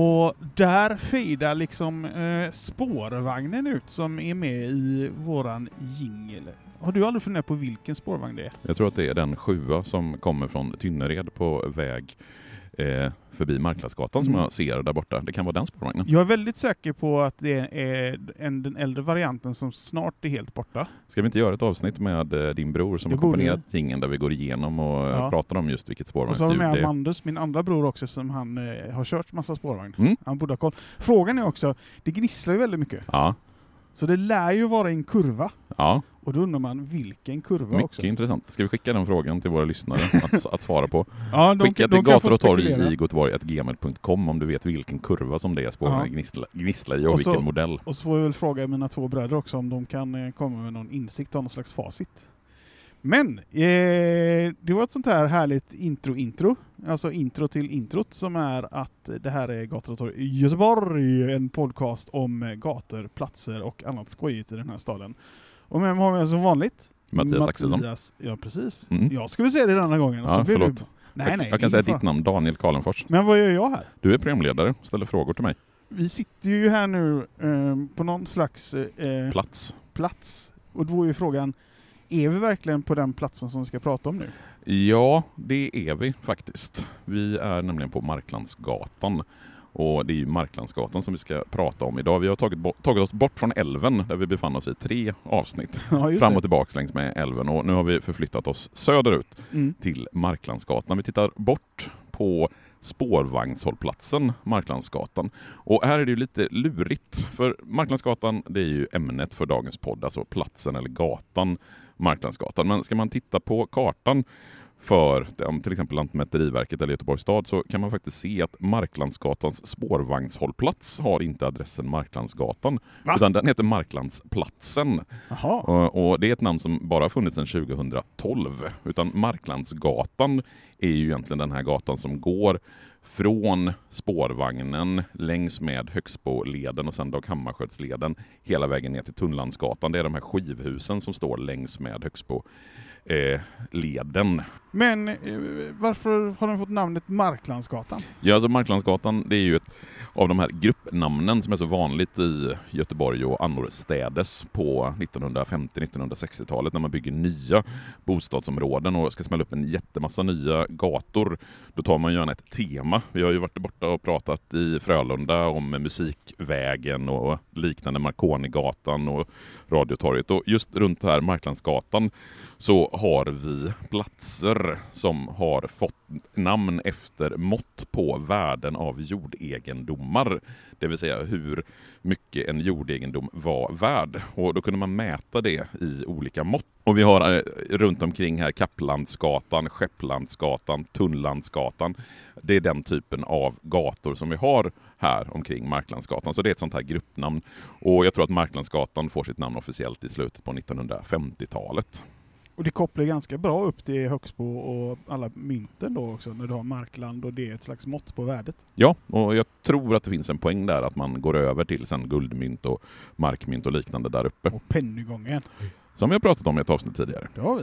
Och där fejdar liksom eh, spårvagnen ut som är med i våran jingel. Har du aldrig funderat på vilken spårvagn det är? Jag tror att det är den sjua som kommer från Tynnered på väg eh, förbi Marklandsgatan som Mm. jag ser där borta. Det kan vara den spårvagnen. Jag är väldigt säker på att det är en, den äldre varianten som snart är helt borta. Ska vi inte göra ett avsnitt med eh, din bror som Det har komponerat jingeln där vi går igenom och eh, Ja. pratar om just vilket Och så har vi spårvagnsljud med det är? Amandus, min andra bror också, eftersom han eh, har kört massa spårvagn. Mm. Han borde ha koll. Frågan är också, det gnisslar ju väldigt mycket. Ja, Så det lär ju vara en kurva. ja, Och då undrar man vilken kurva mycket också. intressant. Ska vi skicka den frågan till våra lyssnare att, att svara på? Ja, de, Skicka de till gator och torg i göteborg.gmail.com om du vet vilken kurva som det är spårvagnen Ja. gnisslar, gnisslar i och, Och så- vilken modell. Och så får jag väl fråga mina två bröder också om de kan eh, komma med någon insikt och någon slags facit. Men, eh, det var ett sånt här härligt intro-intro, alltså intro till introt, som är att det här är Gator och torg i Göteborg, en podcast om eh, gator, platser och annat skojigt i den här staden. Och mig har vi som vanligt Mattias. Mattias, ja precis. Mm. Jag skulle säga det denna gången. Ja, blir förlåt. Du... Nej, nej. jag kan säga ingen ditt fara. namn, Daniel Karlenfors. Men vad gör jag här? Du är programledare och ställer frågor till mig. Vi sitter ju här nu eh, på någon slags eh, Plats. plats. Och då är ju frågan, är vi verkligen på den platsen som vi ska prata om nu? Ja, det är vi faktiskt. Vi är nämligen på Marklandsgatan. Och det är ju Marklandsgatan som vi ska prata om idag. Vi har tagit, bo- tagit oss bort från älven där vi befann oss i tre avsnitt. Ja, Fram och tillbaks längs med älven och nu har vi förflyttat oss söderut Mm. till Marklandsgatan. Vi tittar bort på spårvagnshållplatsen Marklandsgatan. Och här är det ju lite lurigt, för Marklandsgatan det är ju ämnet för dagens podd, alltså platsen eller gatan Marklandsgatan. Men ska man titta på kartan för till exempel Lantmäteriverket eller Göteborgs stad så kan man faktiskt se att Marklandsgatans spårvagnshållplats har inte adressen Marklandsgatan Va? utan den heter Marklandsplatsen. Och, och det är ett namn som bara har funnits sedan 2012. Utan Marklandsgatan är ju egentligen den här gatan som går från spårvagnen längs med Högsboleden och sen Dag Hammarskjöldsleden hela vägen ner till Tunnlandsgatan. Det är de här skivhusen som står längs med Högsbo eh. Men eh, varför har den fått namnet Marklandsgatan? Ja, alltså Marklandsgatan det är ju ett av de här gruppnamnen som är så vanligt i Göteborg och annorstädes på 1950-1960-talet när man bygger nya bostadsområden och ska smälla upp en jättemassa nya gator. Då tar man gärna ett tema. Vi har ju varit borta och pratat i Frölunda om Musikvägen och liknande, Marconigatan och Radiotorget. Och just runt här Marklandsgatan så har vi platser som har fått namn efter mått på värden av jordegendomar. Det vill säga hur mycket en jordegendom var värd. Och då kunde man mäta det i olika mått. Och vi har eh, runt omkring här Kapplandsgatan, Skepplandsgatan, Tunnlandsgatan. Det är den typen av gator som vi har här omkring Marklandsgatan. Så det är ett sånt här gruppnamn. Och jag tror att Marklandsgatan får sitt namn officiellt i slutet på 1950-talet. Och det kopplar ganska bra upp till Högsbo och alla mynten då också, när du har markland och det är ett slags mått på värdet. Ja, och jag tror att det finns en poäng där att man går över till sen guldmynt och markmynt och liknande där uppe. Och pennygången, Som vi har pratat om i ett avsnitt tidigare. det har vi.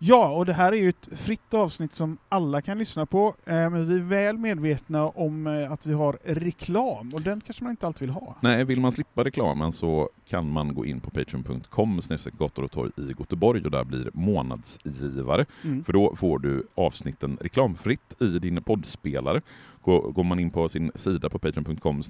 Ja, och det här är ju ett fritt avsnitt som alla kan lyssna på, eh, men vi är väl medvetna om eh, att vi har reklam, och den kanske man inte alltid vill ha. Nej, vill man slippa reklamen så kan man gå in på patreon.com gator och torg i Göteborg och där blir månadsgivare. Mm. För då får du avsnitten reklamfritt i din poddspelare. Går, går man in på sin sida på patreon.com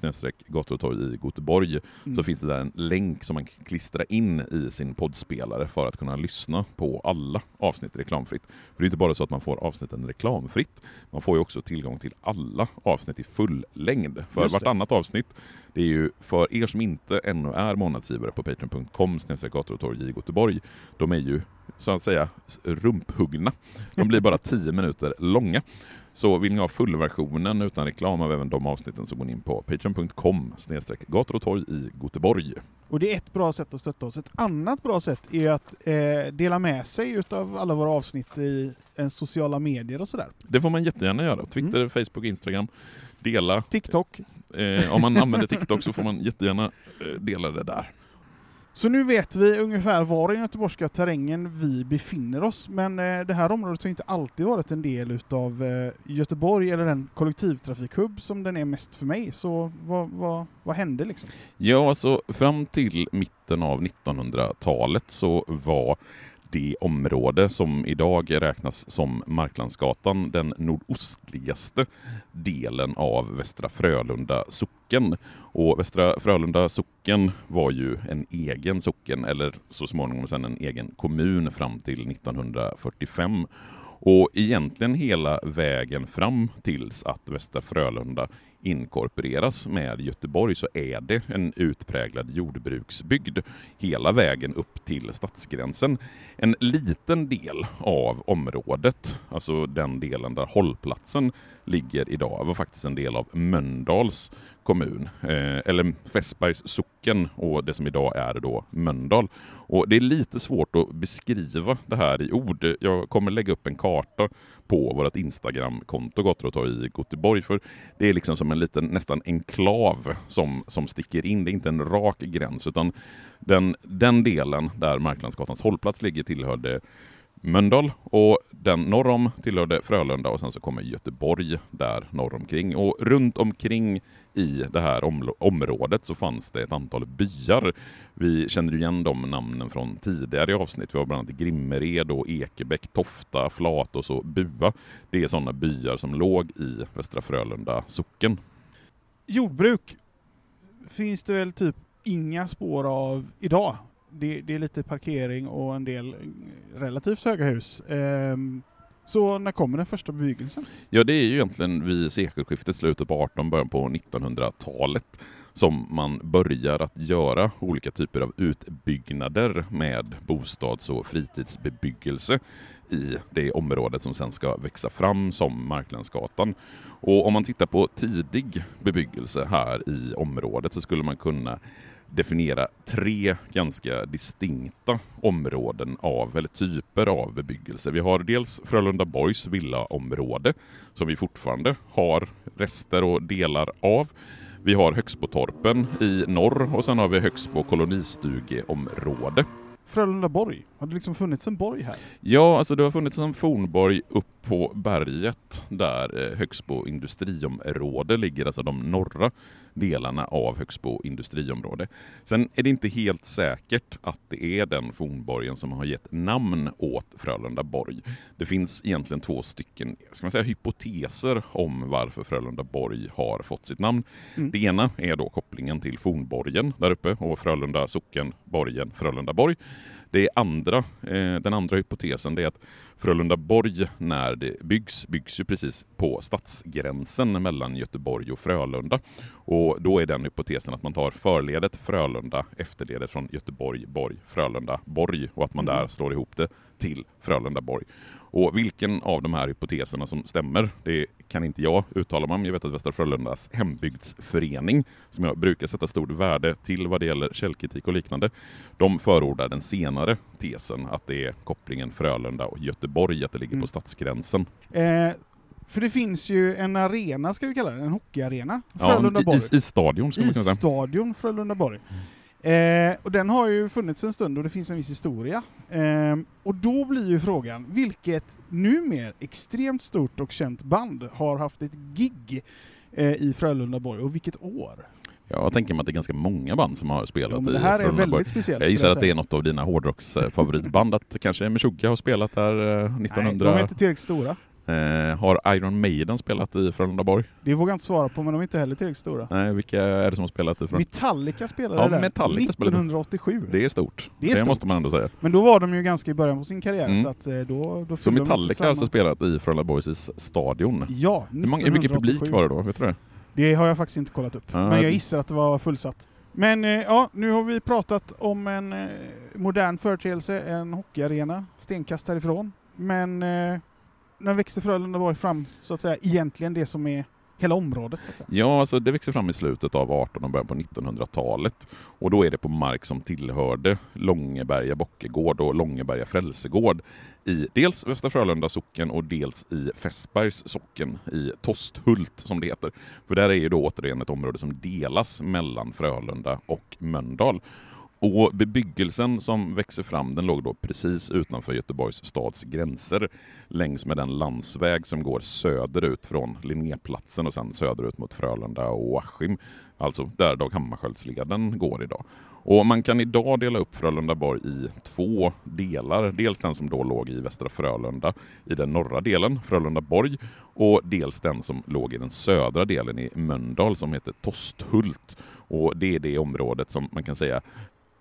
gator i Göteborg Mm. så finns det där en länk som man kan klistra in i sin poddspelare för att kunna lyssna på alla avsnitt reklamfritt. För det är inte bara så att man får avsnitten reklamfritt, man får ju också tillgång till alla avsnitt i full längd. För vartannat avsnitt, det är ju för er som inte ännu är månadsgivare på patreon.com gator i Göteborg, de är ju så att säga rumphuggna. De blir bara 10 minuter långa. Så vill ni ha fullversionen utan reklam av även de avsnitten så går ni in på patreon.com gator och torg i Göteborg. Och det är ett bra sätt att stötta oss. Ett annat bra sätt är att eh, dela med sig utav alla våra avsnitt i eh, sociala medier och sådär. Det får man jättegärna göra. Twitter, Facebook, Instagram. Dela. TikTok. Eh, om man använder TikTok så får man jättegärna eh, dela det där. Så nu vet vi ungefär var i den göteborgska terrängen vi befinner oss, men eh, det här området har inte alltid varit en del utav eh, Göteborg eller den kollektivtrafikhubb som den är mest för mig. Så vad, vad, vad hände liksom? Ja, alltså fram till mitten av 1900-talet så var det område som idag räknas som Marklandsgatan den nordostligaste delen av Västra Frölunda socken. Och Västra Frölunda socken var ju en egen socken, eller så småningom sen en egen kommun fram till 1945. Och egentligen hela vägen fram tills att Västra Frölunda inkorporeras med Göteborg så är det en utpräglad jordbruksbygd hela vägen upp till stadsgränsen. En liten del av området, alltså den delen där hållplatsen ligger idag, var faktiskt en del av Mölndals kommun, eh, eller Fässbergs socken och det som idag är då Mölndal. Och det är lite svårt att beskriva det här i ord. Jag kommer lägga upp en karta på vårt Instagram-konto Gator och torg i Göteborg för det är liksom som en liten nästan enklav som, som sticker in. Det är inte en rak gräns utan den, den delen där Marklandsgatans hållplats ligger tillhörde Mölndal och den norr om tillhörde Frölunda och sen så kommer Göteborg där norr omkring. Och runt omkring i det här om området så fanns det ett antal byar. Vi känner igen de namnen från tidigare avsnitt. Vi har bland annat Grimmered och Ekebäck, Tofta, Flatås och Bua. Det är sådana byar som låg i Västra Frölunda socken. Jordbruk finns det väl typ inga spår av idag. Det, det är lite parkering och en del relativt höga hus. Um, så när kommer den första bebyggelsen? Ja, det är ju egentligen vid sekelskiftet, slutet på 18, början på 1900-talet som man börjar att göra olika typer av utbyggnader med bostads och fritidsbebyggelse i det området som sen ska växa fram som Marklandsgatan. Och om man tittar på tidig bebyggelse här i området så skulle man kunna definiera tre ganska distinkta områden av, eller typer av bebyggelse. Vi har dels Frölunda Boys villaområde som vi fortfarande har rester och delar av. Vi har Högsbotorpen i norr och sen har vi Högsbo kolonistugeområde. Frölunda-Borg? Har det liksom funnits en borg här? Ja, alltså det har funnits en fornborg upp på berget där eh, Högsbo industriområde ligger, alltså de norra delarna av Högsbo industriområde. Sen är det inte helt säkert att det är den fornborgen som har gett namn åt Frölunda borg. Det finns egentligen två stycken ska man säga, hypoteser om varför Frölunda borg har fått sitt namn. Mm. Det ena är då kopplingen till fornborgen där uppe och Frölunda socken, borgen, Frölunda borg. Det andra, eh, den andra hypotesen det är att Frölunda borg när det byggs, byggs ju precis på stadsgränsen mellan Göteborg och Frölunda. Och då är den hypotesen att man tar förledet Frölunda, efterledet från Göteborg, Borg, Frölunda, Borg och att man Mm. där slår ihop det till Frölunda Borg. Och vilken av de här hypoteserna som stämmer, det kan inte jag uttala mig om. Jag vet att Västra Frölundas hembygdsförening, som jag brukar sätta stort värde till vad det gäller källkritik och liknande, de förordar den senare tesen, att det är kopplingen Frölunda och Göteborg, att det ligger Mm. på stadsgränsen. Eh, för det finns ju en arena, ska vi kalla det, en hockeyarena, Ja, Frölunda-Borg. i, i stadion ska man kunna säga. Isstadion Frölunda-Borg. Eh, och den har ju funnits en stund och det finns en viss historia. Eh, och då blir ju frågan, vilket numer extremt stort och känt band har haft ett gig eh, i Frölunda-Borg och vilket år? Jag tänker mig att det är ganska många band som har spelat Jo, i det här är Frölunda Borg. väldigt speciellt. Jag gissar att det är något av dina hårdrocksfavoritband, att kanske Meshuggah har spelat där eh, Nej, 1900... de är inte tillräckligt stora. Eh, har Iron Maiden spelat i Frölundaborg? Det vågar jag inte svara på, men de är inte heller tillräckligt stora. Nej, vilka är det som har spelat i Frölunda? Metallica spelade Ja, där Metallica spelade. 1987. Det är stort. Det är stort. måste man ändå säga. Men då var de ju ganska i början på sin karriär, Mm. så att eh, då, då Så Metallica har alltså spelat i Frölunda Boys stadion? Ja, Hur, många, hur mycket publik 1987. var det då? Vet du det? Det har jag faktiskt inte kollat upp, Ja, men jag det- gissar att det var fullsatt. Men eh, ja, nu har vi pratat om en modern företeelse, en hockeyarena, stenkast härifrån. Men när växte Frölunda fram, så att säga, egentligen det som är hela området? Så att säga? Ja, alltså det växer fram i slutet av 1800 och början på 1900-talet. Och då är det på mark som tillhörde Långeberga Bockegård och Långeberga Frälsegård i dels Västra Frölunda socken och dels i Fässbergs socken i Tosthult som det heter. För där är ju då återigen ett område som delas mellan Frölunda och Mölndal. Och bebyggelsen som växer fram den låg då precis utanför Göteborgs stads gränser längs med den landsväg som går söderut från Linnéplatsen och sen söderut mot Frölunda och Askim. Alltså där Dag Hammarskjöldsleden går idag. Och man kan idag dela upp Frölundaborg i två delar. Dels den som då låg i Västra Frölunda i den norra delen, Frölundaborg, och dels den som låg i den södra delen i Mölndal som heter Tosthult. Och det är det området som man kan säga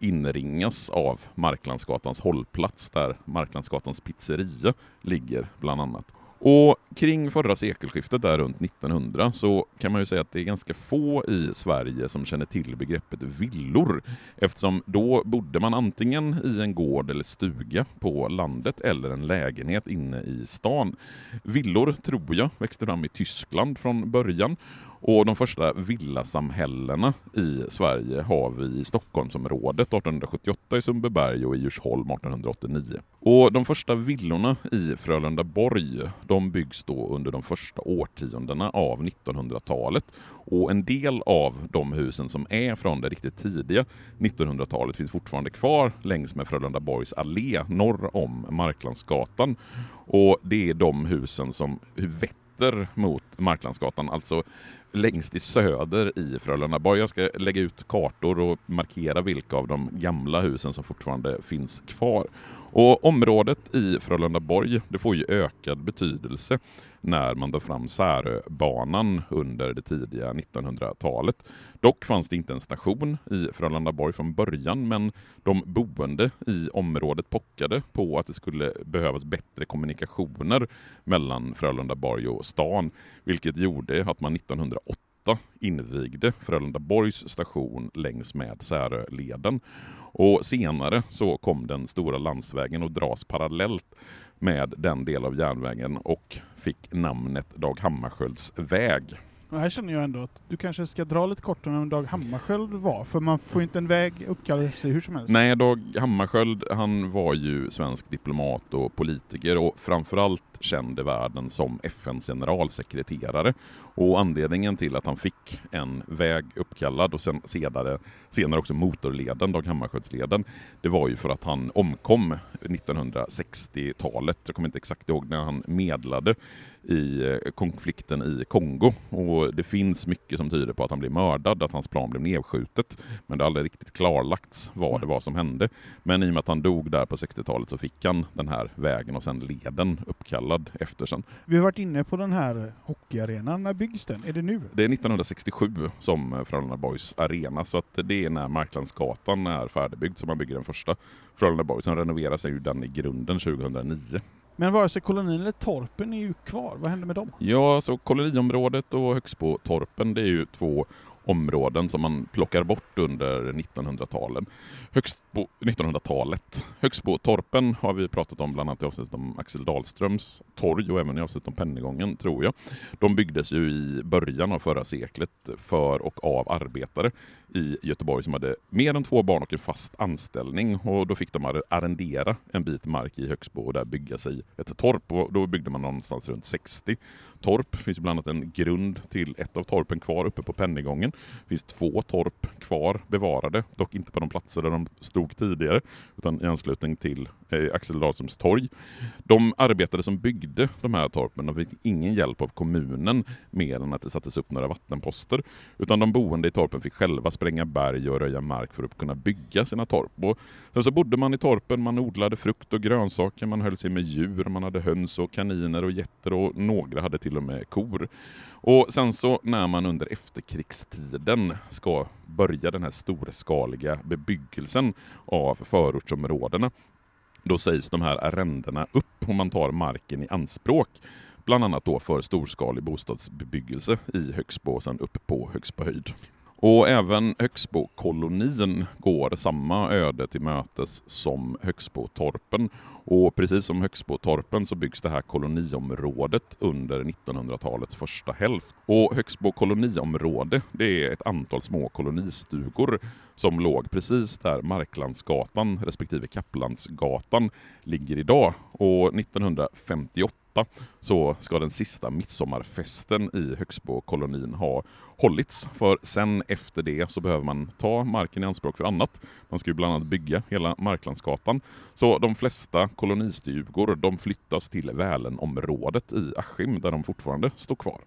inringas av Marklandsgatans hållplats där Marklandsgatans pizzeria ligger bland annat. Och kring förra sekelskiftet där runt 1900 så kan man ju säga att det är ganska få i Sverige som känner till begreppet villor eftersom då bodde man antingen i en gård eller stuga på landet eller en lägenhet inne i stan. Villor tror jag växte fram i Tyskland från början och de första villasamhällena i Sverige har vi i Stockholmsområdet 1878 i Sundbyberg och i Djursholm 1889. Och de första villorna i Frölundaborg de byggs då under de första årtiondena av 1900-talet. Och en del av de husen som är från det riktigt tidiga 1900-talet finns fortfarande kvar längs med Frölundaborgs allé norr om Marklandsgatan. Och det är de husen som vetter mot Marklandsgatan, alltså längst i söder i Frölundaborg. Jag ska lägga ut kartor och markera vilka av de gamla husen som fortfarande finns kvar. Och området i Frölundaborg det får ju ökad betydelse när man tar fram Säröbanan under det tidiga 1900-talet. Dock fanns det inte en station i Frölundaborg från början men de boende i området pockade på att det skulle behövas bättre kommunikationer mellan Frölundaborg och stan vilket gjorde att man 1908 invigde Frölundaborgs station längs med Säröleden. Och senare så kom den stora landsvägen att dras parallellt med den del av järnvägen och fick namnet Dag Hammarskjölds väg. Och här känner jag ändå att du kanske ska dra lite kortare än Dag Hammarskjöld var, för man får inte en väg uppkallad efter sig hur som helst. Nej, Dag Hammarskjöld han var ju svensk diplomat och politiker och framförallt känd i världen som FNs generalsekreterare. Och anledningen till att han fick en väg uppkallad och sen senare, senare också motorleden, Dag Hammarskjöldsleden, det var ju för att han omkom 1960-talet. Jag kommer inte exakt ihåg när han medlade i eh, konflikten i Kongo. Och det finns mycket som tyder på att han blev mördad, att hans plan blev nedskjutet. Men det har aldrig riktigt klarlagts vad det var som hände. Men i och med att han dog där på 60-talet så fick han den här vägen och sen leden uppkallad efter sen. Vi har varit inne på den här hockeyarenan. När byggs den? Är det nu? Det är 1967 som Frölunda Boys arena, så att det är när Marklandsgatan är färdigbyggd som man bygger den första Frölunda Boys. Sen renoverar sig ju den i grunden 2009. Men vare sig kolonin eller torpen är ju kvar. Vad händer med dem? Ja, så koloniområdet och Högsbotorpen, det är ju två områden som man plockar bort under 1900-talen. på, 1900-talet. Högsbotorpen har vi pratat om bland annat i avsnittet om Axel Dahlströms torg och även i avsnittet om Pennygången, tror jag. De byggdes ju i början av förra seklet för och av arbetare i Göteborg som hade mer än två barn och en fast anställning och då fick de arrendera en bit mark i Högsbo och där bygga sig ett torp och då byggde man någonstans runt 60 torp. Det finns bland annat en grund till ett av torpen kvar uppe på Pennygången. Det finns två torp kvar bevarade, dock inte på de platser där de stod tidigare, utan i anslutning till eh, Axel Dahlströms torg. De arbetare som byggde de här torpen de fick ingen hjälp av kommunen mer än att det sattes upp några vattenposter, utan de boende i torpen fick själva spränga berg och röja mark för att kunna bygga sina torp. Och sen så bodde man i torpen, man odlade frukt och grönsaker, man höll sig med djur, man hade höns och kaniner och getter och några hade till till och med kor. Och sen så när man under efterkrigstiden ska börja den här storskaliga bebyggelsen av förortsområdena, då sägs de här arrendena upp och man tar marken i anspråk. Bland annat då för storskalig bostadsbebyggelse i Högsbo och sen upp på Högsbo höjd. Och även Högsbokolonin går samma öde till mötes som Högsbotorpen. Och precis som Högsbotorpen så byggs det här koloniområdet under 1900-talets första hälft. Och Högsbo koloniområde, det är ett antal små kolonistugor som låg precis där Marklandsgatan respektive Kapplandsgatan ligger idag. Och 1958 så ska den sista midsommarfesten i Högsbokolonin ha hållits. För sen efter det så behöver man ta marken i anspråk för annat. Man ska ju bland annat bygga hela Marklandsgatan. Så de flesta kolonistugor de flyttas till Välenområdet i Askim där de fortfarande står kvar.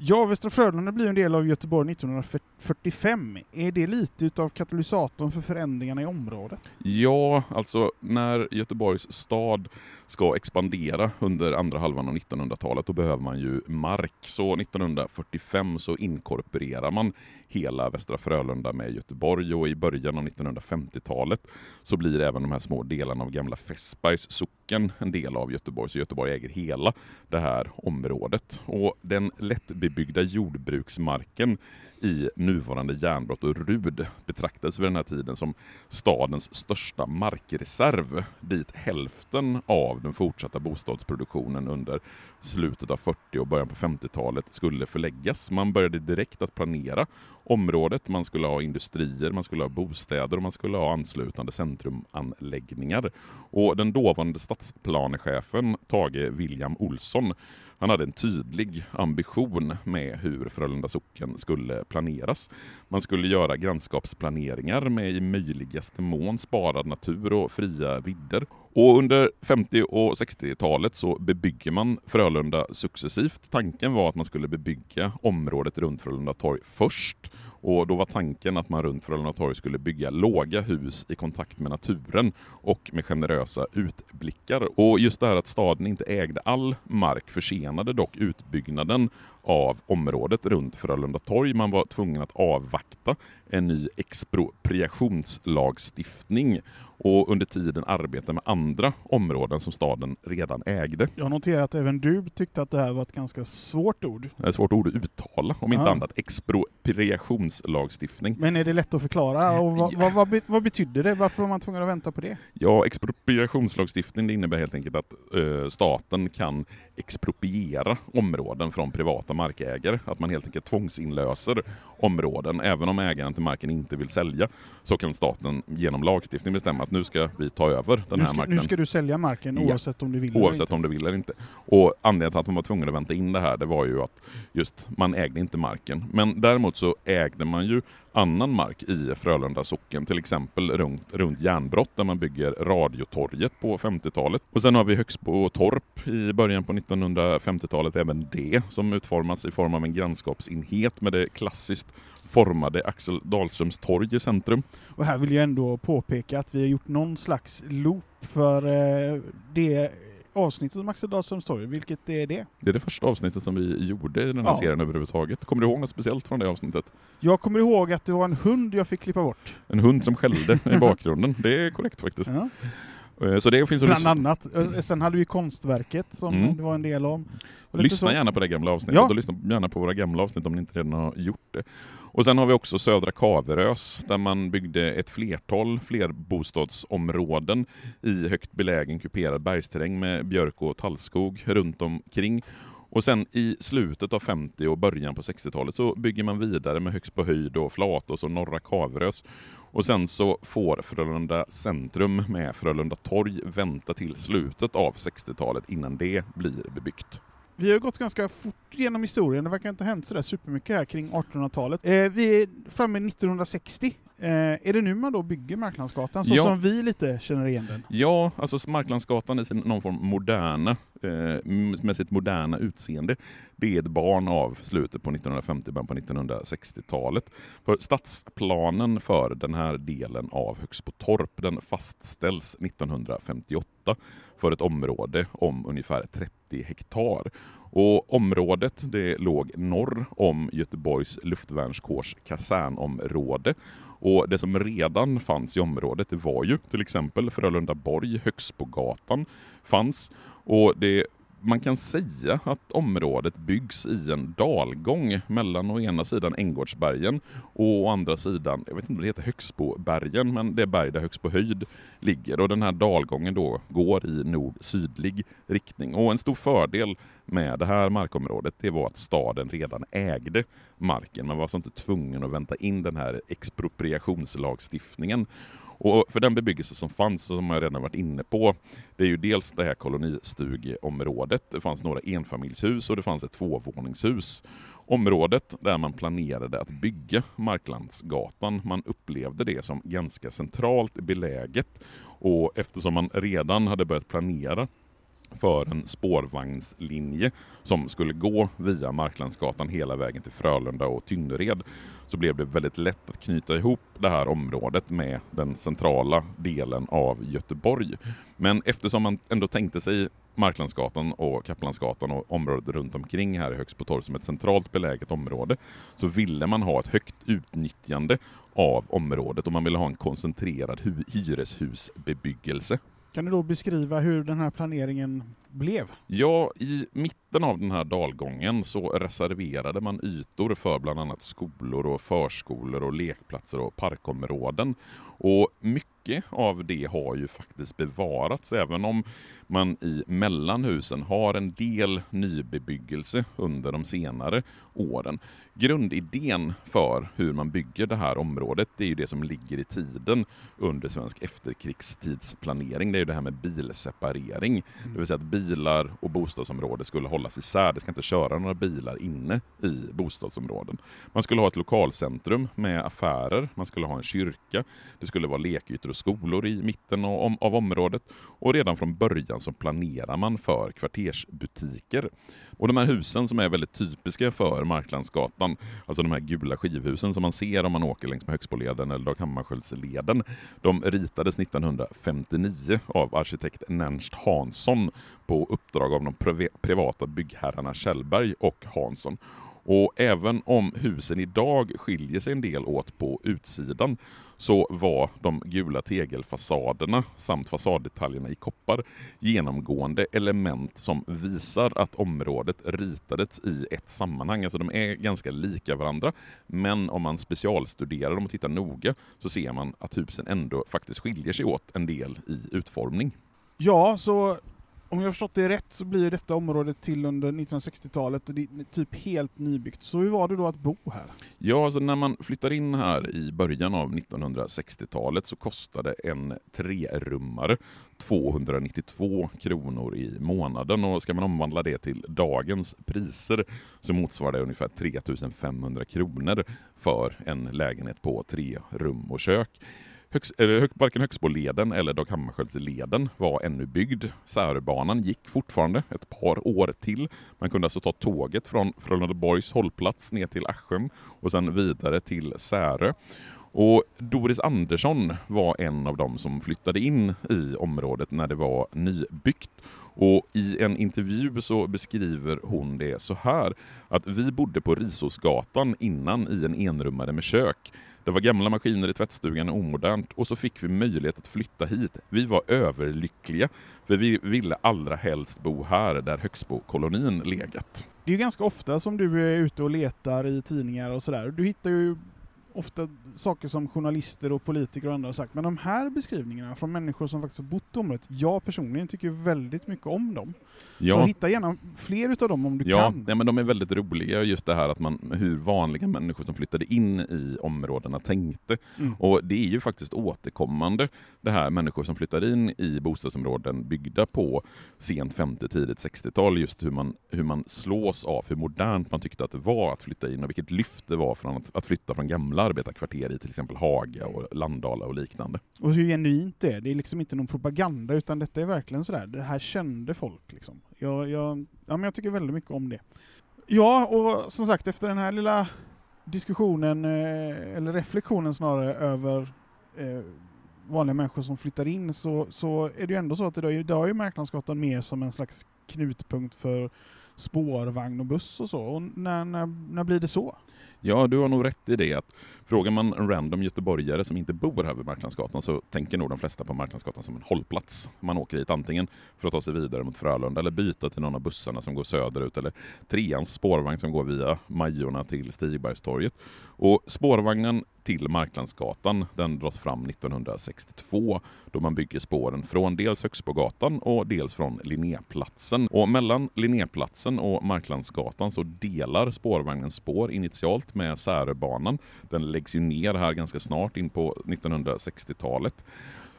Ja, Västra Frölunda blir en del av Göteborg 1945. Är det lite utav katalysatorn för förändringarna i området? Ja, alltså när Göteborgs stad ska expandera under andra halvan av 1900-talet, då behöver man ju mark. Så 1945 så inkorporerar man hela Västra Frölunda med Göteborg och i början av 1950-talet så blir även de här små delarna av gamla Fässbergs socken en del av Göteborg, så Göteborg äger hela det här området. Och den lättbebyggda jordbruksmarken i nuvarande järnbrott och Rud betraktades vid den här tiden som stadens största markreserv dit hälften av den fortsatta bostadsproduktionen under slutet av 40 och början på 50-talet skulle förläggas. Man började direkt att planera området. Man skulle ha industrier, man skulle ha bostäder och man skulle ha anslutande centrumanläggningar. Och den dåvarande stadsplanechefen Tage William Olsson han hade en tydlig ambition med hur Frölunda socken skulle planeras. Man skulle göra grannskapsplaneringar med i möjligaste mån sparad natur och fria vidder. Och under 50 och 60-talet så bebygger man Frölunda successivt. Tanken var att man skulle bebygga området runt Frölunda torg först och då var tanken att man runt Frölunda torg skulle bygga låga hus i kontakt med naturen och med generösa utblickar. Och just det här att staden inte ägde all mark försenade dock utbyggnaden av området runt Frölunda torg. Man var tvungen att avvakta en ny expropriationslagstiftning och under tiden arbeta med andra områden som staden redan ägde. Jag noterar att även du tyckte att det här var ett ganska svårt ord. Ett svårt ord att uttala, om inte annat. Expropriationslagstiftning. Men är det lätt att förklara? Och vad, vad, vad, vad betyder det? Varför var man tvungen att vänta på det? Ja, expropriationslagstiftning det innebär helt enkelt att uh, staten kan expropriera områden från privata markägare. Att man helt enkelt tvångsinlöser områden. Även om ägaren till marken inte vill sälja så kan staten genom lagstiftning bestämma att nu ska vi ta över den här ska, marken. nu ska du sälja marken Ja. oavsett om du vill eller Oavsett inte. om du vill eller inte. Och anledningen till att man var tvungen att vänta in det här, det var ju att just man ägde inte marken. Men däremot så ägde man ju annan mark i Frölunda socken, till exempel runt, runt Järnbrott där man bygger Radiotorget på 50-talet. Och sen har vi Högsbo torp i början på 1950-talet, även det som utformats i form av en grannskapsenhet med det klassiskt formade Axel Dahlströms torg i centrum. Och här vill jag ändå påpeka att vi har gjort någon slags loop för eh, det avsnittet om Axel Dahlströms torg, vilket är det? Det är det första avsnittet som vi gjorde i den här Ja. serien överhuvudtaget. Kommer du ihåg något speciellt från det avsnittet? Jag kommer ihåg att det var en hund jag fick klippa bort. En hund som skällde i bakgrunden. Det är korrekt faktiskt. Ja. Eh, Så det finns Bland annat. Eh, Sen hade vi konstverket som Mm. det var en del om. Lyssna så. gärna på det gamla avsnittet Ja. och lyssna gärna på våra gamla avsnitt om ni inte redan har gjort det. Och sen har vi också Södra Kaverös där man byggde ett flertal flerbostadsområden i högt belägen kuperad bergsterräng med björk och tallskog runt omkring. Och sen i slutet av 50 och början på 60-talet så bygger man vidare med Högst på höjd och Flatås och Norra Kaverös. Och sen så får Frölunda centrum med Frölunda torg vänta till slutet av 60-talet innan det blir bebyggt. Vi har gått ganska fort genom historien, det verkar inte ha hänt sådär supermycket här kring 1800-talet. Eh, vi är framme 1960. Eh, är det nu man då bygger Marklandsgatan, så Ja. som vi lite känner igen den? Ja, alltså Marklandsgatan i sin någon form moderna, eh, med sitt moderna utseende, det är ett barn av slutet på 1950 början på 1960-talet. För stadsplanen för den här delen av Högsbo torp, den fastställs 1958 för ett område om ungefär 30 hektar. Och området det låg norr om Göteborgs luftvärnskårs kasernområde. Och det som redan fanns i området det var ju till exempel Frölundaborg, Högsbogatan fanns. Och det, man kan säga att området byggs i en dalgång mellan å ena sidan Änggårdsbergen och å andra sidan, jag vet inte om det heter Högsbobergen, men det är berg där Högsbo höjd ligger. Och den här dalgången då går i nord-sydlig riktning. Och en stor fördel med det här markområdet det var att staden redan ägde marken. Man var alltså inte tvungen att vänta in den här expropriationslagstiftningen. Och för den bebyggelse som fanns, som jag redan varit inne på, det är ju dels det här kolonistugeområdet. Det fanns några enfamiljshus och det fanns ett tvåvåningshus. Området där man planerade att bygga Marklandsgatan, man upplevde det som ganska centralt beläget. Och eftersom man redan hade börjat planera för en spårvagnslinje som skulle gå via Marklandsgatan hela vägen till Frölunda och Tynnered så blev det väldigt lätt att knyta ihop det här området med den centrala delen av Göteborg. Men eftersom man ändå tänkte sig Marklandsgatan och Kaplansgatan och området runt omkring här i Högsbo torg som ett centralt beläget område så ville man ha ett högt utnyttjande av området och man ville ha en koncentrerad hyreshusbebyggelse. Kan du då beskriva hur den här planeringen blev? Ja, i mitten av den här dalgången så reserverade man ytor för bland annat skolor och förskolor och lekplatser och parkområden. Och mycket av det har ju faktiskt bevarats, även om man i mellanhusen har en del nybebyggelse under de senare åren. Grundidén för hur man bygger det här området, det är ju det som ligger i tiden under svensk efterkrigstidsplanering. Det är ju det här med bilseparering. Det vill säga att bilar och bostadsområde skulle hållas isär. Det ska inte köra några bilar inne i bostadsområden. Man skulle ha ett lokalcentrum med affärer, man skulle ha en kyrka, det skulle vara lekytor och skolor i mitten av, området och redan från början så planerar man för kvartersbutiker. Och de här husen som är väldigt typiska för Marklandsgatan, alltså de här gula skivhusen som man ser om man åker längs med Högsboleden eller Dag Hammarskjöldsleden, de ritades 1959 av arkitekt Nernst Hansson på uppdrag av de privata byggherrarna Kjellberg och Hansson. Och även om husen idag skiljer sig en del åt på utsidan så var de gula tegelfasaderna samt fasaddetaljerna i koppar genomgående element som visar att området ritades i ett sammanhang. Alltså de är ganska lika varandra, men om man specialstuderar dem och tittar noga så ser man att husen ändå faktiskt skiljer sig åt en del i utformning. Ja, så om jag har förstått det rätt så blir detta området till under 1960-talet och det är typ helt nybyggt. Så hur var det då att bo här? Ja, alltså när man flyttar in här i början av 1960-talet så kostade en trerummare 292 kronor i månaden och ska man omvandla det till dagens priser så motsvarar det ungefär 3500 kronor för en lägenhet på tre rum och kök. Högs, äh, varken Högsboleden eller Dag Hammarskjöldsleden var ännu byggd. Säröbanan gick fortfarande ett par år till. Man kunde alltså ta tåget från Frölundaborgs hållplats ner till Aschum och sen vidare till Särö. Och Doris Andersson var en av dem som flyttade in i området när det var nybyggt. Och I en intervju så beskriver hon det så här att vi bodde på Risåsgatan innan i en enrummare med kök. Det var gamla maskiner i tvättstugan och omodernt och så fick vi möjlighet att flytta hit. Vi var överlyckliga för vi ville allra helst bo här där Högsbokolonin legat. Det är ju ganska ofta som du är ute och letar i tidningar och sådär. Du hittar ju ofta saker som journalister och politiker och andra har sagt, men de här beskrivningarna från människor som faktiskt har bott i området, jag personligen tycker väldigt mycket om dem. Ja. Så hitta gärna fler utav dem om du ja, kan. Ja, men de är väldigt roliga, just det här att man, hur vanliga människor som flyttade in i områdena tänkte. Mm. Och det är ju faktiskt återkommande, det här människor som flyttar in i bostadsområden byggda på sent 50 tidigt 60-tal, just hur man, hur man slås av hur modernt man tyckte att det var att flytta in och vilket lyft det var från att, att flytta från gamla arbetarkvarter i till exempel Haga och Landala och liknande. Och hur genuint det är, det är liksom inte någon propaganda utan detta är verkligen sådär, det här kände folk liksom. Jag, jag, ja, men jag tycker väldigt mycket om det. Ja, och som sagt efter den här lilla diskussionen, eh, eller reflektionen snarare, över eh, vanliga människor som flyttar in så, så är det ju ändå så att idag, idag är Marknadsgatan mer som en slags knutpunkt för spårvagn och buss och så. Och när, när, när blir det så? Ja, du har nog rätt i det att frågar man en random göteborgare som inte bor här vid Marknadsgatan så tänker nog de flesta på Marknadsgatan som en hållplats. Man åker hit antingen för att ta sig vidare mot Frölunda eller byta till någon av bussarna som går söderut eller treans spårvagn som går via Majorna till Stigbergstorget. Och spårvagnen till Marklandsgatan den dras fram 1962 då man bygger spåren från dels Högsbogatan och dels från Linnéplatsen. Och mellan Linnéplatsen och Marklandsgatan så delar spårvagnen spår initialt med Säröbanan. Den läggs ju ner här ganska snart in på 1960-talet.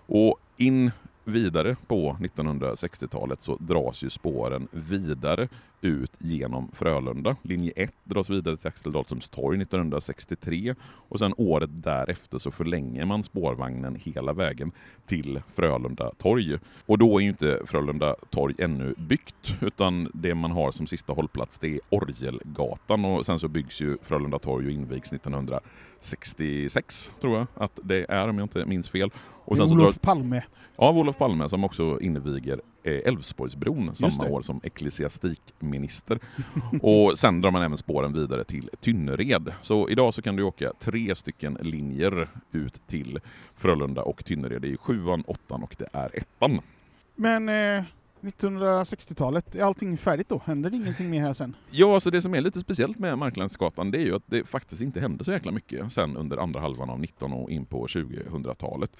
Och in vidare på 1960-talet så dras ju spåren vidare ut genom Frölunda. Linje 1 dras vidare till Axel Dahlströms torg 1963 och sen året därefter så förlänger man spårvagnen hela vägen till Frölunda torg. Och då är ju inte Frölunda torg ännu byggt utan det man har som sista hållplats det är Orgelgatan och sen så byggs ju Frölunda torg och invigs 1966 tror jag att det är om jag inte minns fel. Och sen Olof så drar... Palme. Ja, Olof Palme som också inviger eh, Älvsborgsbron samma år som ecklesiastikminister. och sen drar man även spåren vidare till Tynnered. Så idag så kan du åka tre stycken linjer ut till Frölunda och Tynnered. Det är sjuan, åttan och det är ettan. Men eh, 1960-talet, är allting färdigt då? Händer det ingenting mer här sen? Ja, alltså det som är lite speciellt med Marklandsgatan det är ju att det faktiskt inte hände så jäkla mycket sen under andra halvan av 19 och in på 2000-talet.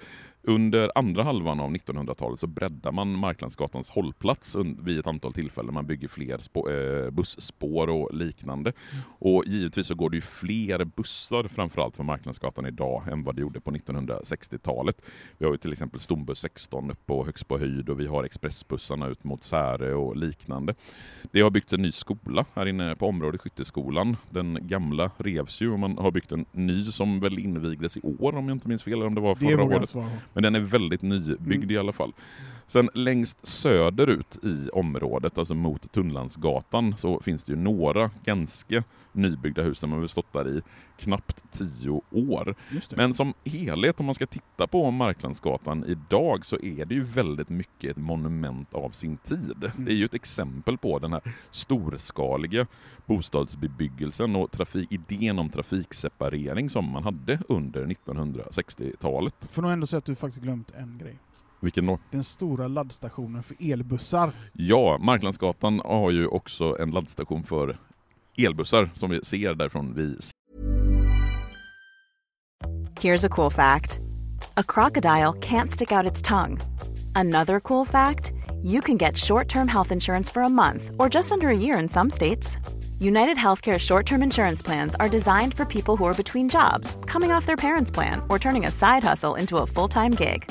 Under andra halvan av 1900-talet så breddar man Marklandsgatans hållplats vid ett antal tillfällen. Man bygger fler eh, busspår och liknande. Och givetvis så går det ju fler bussar framförallt från Marklandsgatan idag än vad det gjorde på 1960-talet. Vi har ju till exempel Stombuss 16 uppe på högst på höjd och vi har expressbussarna ut mot Särö och liknande. Det har byggts en ny skola här inne på området, Skytteskolan. Den gamla revs ju och man har byggt en ny som väl invigdes i år om jag inte minns fel, eller om det var förra det året. Men den är väldigt nybyggd mm. i alla fall. Sen längst söderut i området, alltså mot Tunnlandsgatan, så finns det ju några ganska nybyggda hus som har stått där i knappt tio år. Men som helhet, om man ska titta på Marklandsgatan idag, så är det ju väldigt mycket ett monument av sin tid. Mm. Det är ju ett exempel på den här storskaliga bostadsbebyggelsen och trafik, idén om trafikseparering som man hade under 1960-talet. Får nog ändå säga att du faktiskt glömt en grej. Vilken då? Den stora laddstationen för elbussar. Ja, Marklandsgatan har ju också en laddstation för elbussar som vi ser därifrån vi Here's a cool fact. A crocodile can't stick out its tongue. Another cool fact you can get short term health insurance for a month or just under a year in some states. United Healthcare short term insurance plans are designed for people who are between jobs, coming off their parents' plan, or turning a side hustle into a full time gig.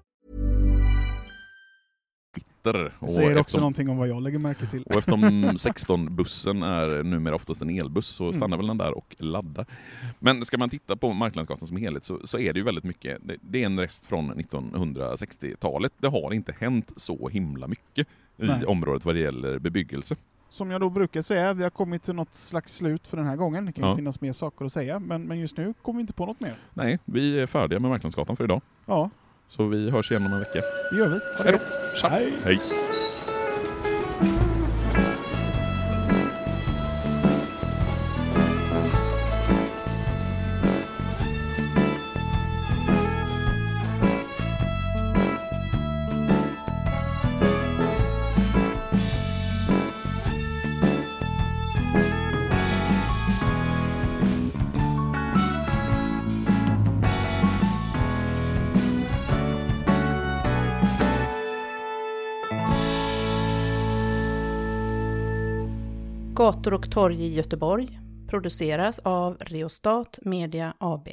Twitter. Det säger också eftersom, någonting om vad jag lägger märke till. och eftersom 16-bussen är numera oftast en elbuss så stannar väl den där och laddar. Men ska man titta på Marklandsgatan som helhet så, så är det ju väldigt mycket, det, det är en rest från 1960-talet. Det har inte hänt så himla mycket i Nej. området vad det gäller bebyggelse. Som jag då brukar säga, vi har kommit till något slags slut för den här gången. Det kan ju Ja. finnas mer saker att säga, men, men just nu kommer vi inte på något mer. Nej, vi är färdiga med Marklandsgatan för idag. Ja, Så vi hörs igen om en vecka. det gör vi. Ha det Hej då. Hej. Gator och torg i Göteborg produceras av Reostat Media AB.